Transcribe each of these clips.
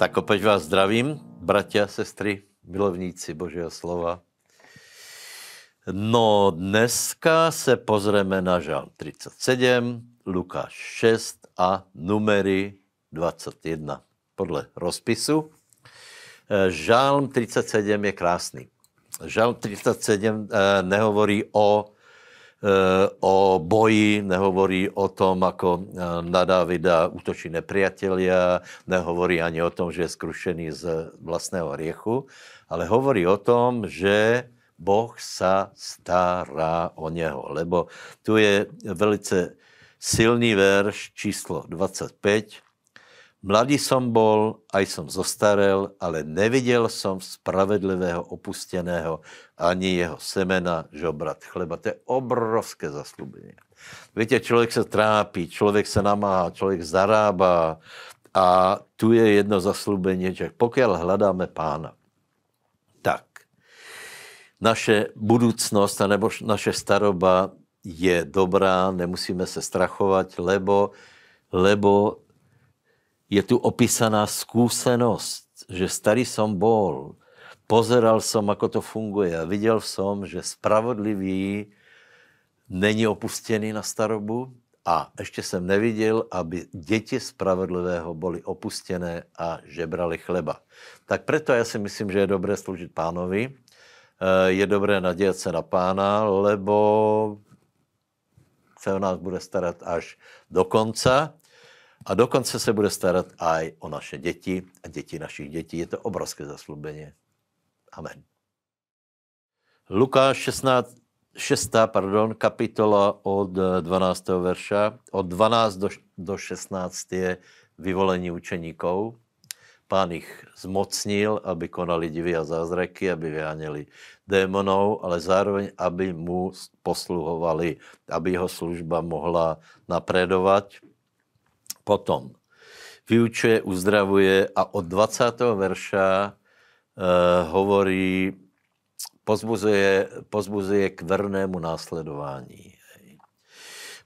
Tak opět vás zdravím, bratia, sestry, milovníci Božího slova. No dneska se pozřeme na žal 37, Lukáš 6 a numery 21 podle rozpisu. Eh, žálm 37 je krásný. Žálm 37 eh, nehovorí o o boji, nehovorí o tom, ako eh, na Davida útočí nepriatelia, nehovorí ani o tom, že je skrušený z vlastného riechu, ale hovorí o tom, že Boh sa stará o něho. Lebo tu je velice silný verš číslo 25, Mladý som bol, aj som zostarel, ale neviděl som spravedlivého opusteného ani jeho semena žobrat chleba. To je obrovské zaslubení. Víte, člověk se trápí, člověk se namáhá, člověk zarábá a tu je jedno zaslubení, že pokud hledáme pána, tak naše budoucnost, nebo naše staroba je dobrá, nemusíme se strachovat, lebo, lebo je tu opísaná skúsenost, že starý som bol, pozeral som, ako to funguje a viděl som, že spravodlivý není opustený na starobu a ještě jsem neviděl, aby děti spravedlivého byly opustené a žebrali chleba. Tak proto já si myslím, že je dobré sloužit pánovi, eh, je dobré nadějat se na pána, lebo se o nás bude starat až do konca a dokonce se bude starat aj o naše děti a děti našich dětí. Je to obrovské zaslubení. Amen. Lukáš 16, 6. Pardon, kapitola od 12. verša. Od 12 do, do 16 je vyvolení učeníků. Pán jich zmocnil, aby konali divy a zázraky, aby vyháněli démonů, ale zároveň, aby mu posluhovali, aby jeho služba mohla napredovat Potom vyučuje, uzdravuje a od 20. verša uh, hovorí, pozbuzuje, pozbuzuje k vernému následování.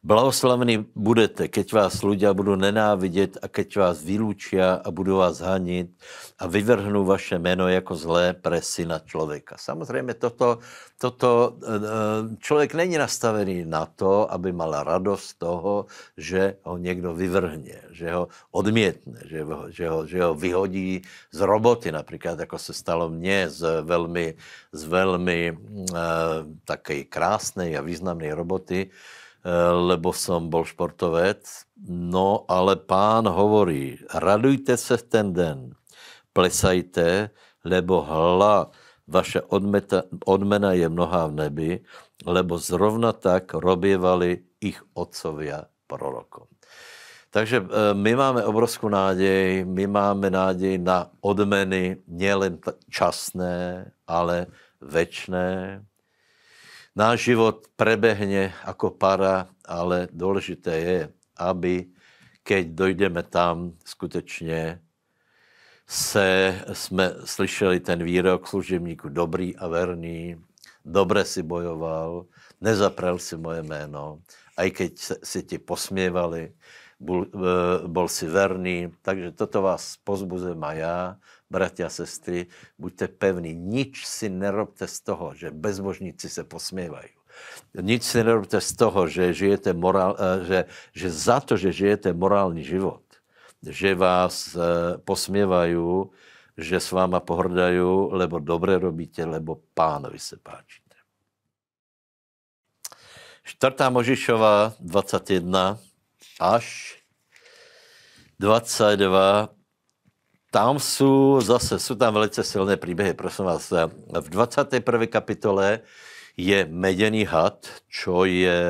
Blahoslavní budete, keď vás ľudia budou nenávidět a keď vás vylučia a budou vás hanit a vyvrhnou vaše jméno jako zlé pre syna člověka. Samozřejmě toto, toto eh, člověk není nastavený na to, aby mal radost toho, že ho někdo vyvrhne, že ho odmětne, že ho, že ho, že ho vyhodí z roboty, například jako se stalo mně z velmi, z velmi uh, také krásné a významné roboty, Eh, lebo som bol športovec. No ale pán hovorí, radujte se v ten den, plesajte, lebo hla vaše odmeta, odmena je mnohá v nebi, lebo zrovna tak robievali ich otcovia prorokom. Takže eh, my máme obrovskou nádej, my máme nádej na odmeny, nielen časné, ale večné, Náš život prebehne ako para, ale důležité je, aby keď dojdeme tam, skutečně se jsme slyšeli ten výrok služebníku dobrý a verný, dobře si bojoval, nezaprel si moje jméno, a i keď si ti posměvali, bol, e, bol si verný, takže toto vás pozbuzujem a já, bratia a sestry, buďte pevní, nič si nerobte z toho, že bezbožníci se posměvají. Nič si nerobte z toho, že, žijete morál, e, že, že za to, že žijete morální život, že vás e, posměvají, že s váma pohrdají, lebo dobré robíte, lebo pánovi se páčíte. Čtvrtá Možišova 21 až 22. Tam jsou zase, jsou tam velice silné příběhy, prosím vás. V 21. kapitole je meděný had, čo je,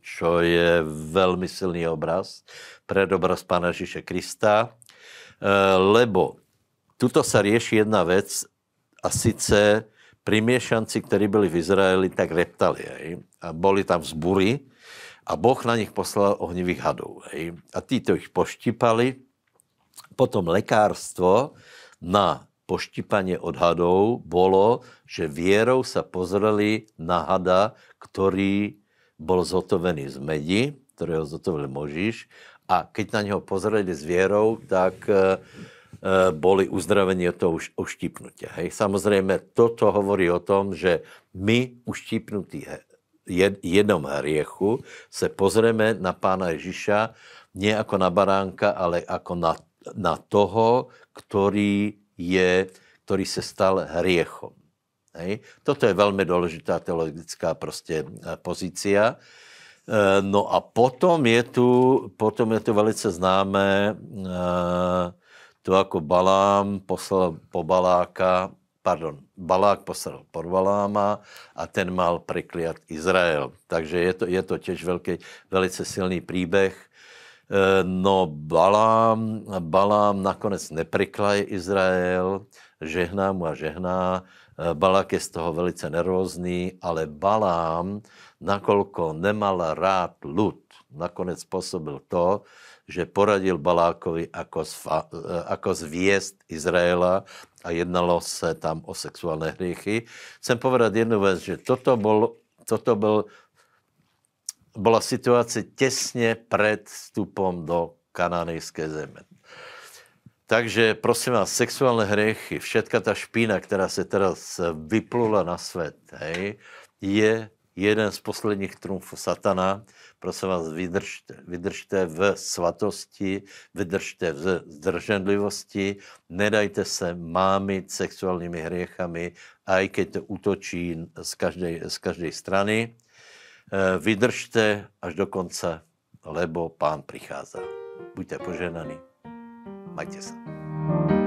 čo je velmi silný obraz, predobraz Pána Ježíše Krista, eh, lebo tuto se řeší jedna věc a sice primiešanci, kteří byli v Izraeli, tak reptali. Hej? A byli tam vzbury a Boh na nich poslal ohnivých hadů. Hej. A títo ich poštipali. Potom lekárstvo na poštipaně od hadou bolo, že věrou se pozreli na hada, který byl zotovený z medi, kterého zotovil Možíš, a keď na něho pozreli s věrou, tak uh, boli uzdravení od toho uštípnutia. Hej. Samozrejme, toto hovorí o tom, že my uštípnutí jednom hriechu se pozrieme na pána Ježiša nie ako na baránka, ale ako na, na toho, ktorý, je, ktorý se stal hriechom. Hej. Toto je velmi důležitá teologická prostě pozícia. Eh, no a potom je tu, potom je tu velice známé eh, to, jako Balám poslal po Baláka, pardon, Balák poslal po Baláma a ten mal prekliat Izrael. Takže je to, je to těž velký, velice silný příběh. Eh, no Balám, Balám nakonec nepriklaje Izrael, žehná mu a žehná. Balák je z toho velice nervózní, ale Balám nakolko nemal rád lud, nakonec způsobil to, že poradil Balákovi ako, zfa, ako zvěst Izraela a jednalo se tam o sexuální hriechy. Chcem povedat jednu věc, že toto byl, toto byl, byla situace těsně před vstupem do kanánejské země. Takže prosím vás, sexuální hriechy, všetka ta špína, která se teraz vyplula na svět, hej, je jeden z posledních trumfů satana. Prosím vás, vydržte, vydržte v svatosti, vydržte v zdrženlivosti, nedajte se mámit sexuálními hriechami, aj keď to útočí z každé, z každé strany. Eh, vydržte až do konce, lebo pán přichází. Buďte poženaní. Majte se.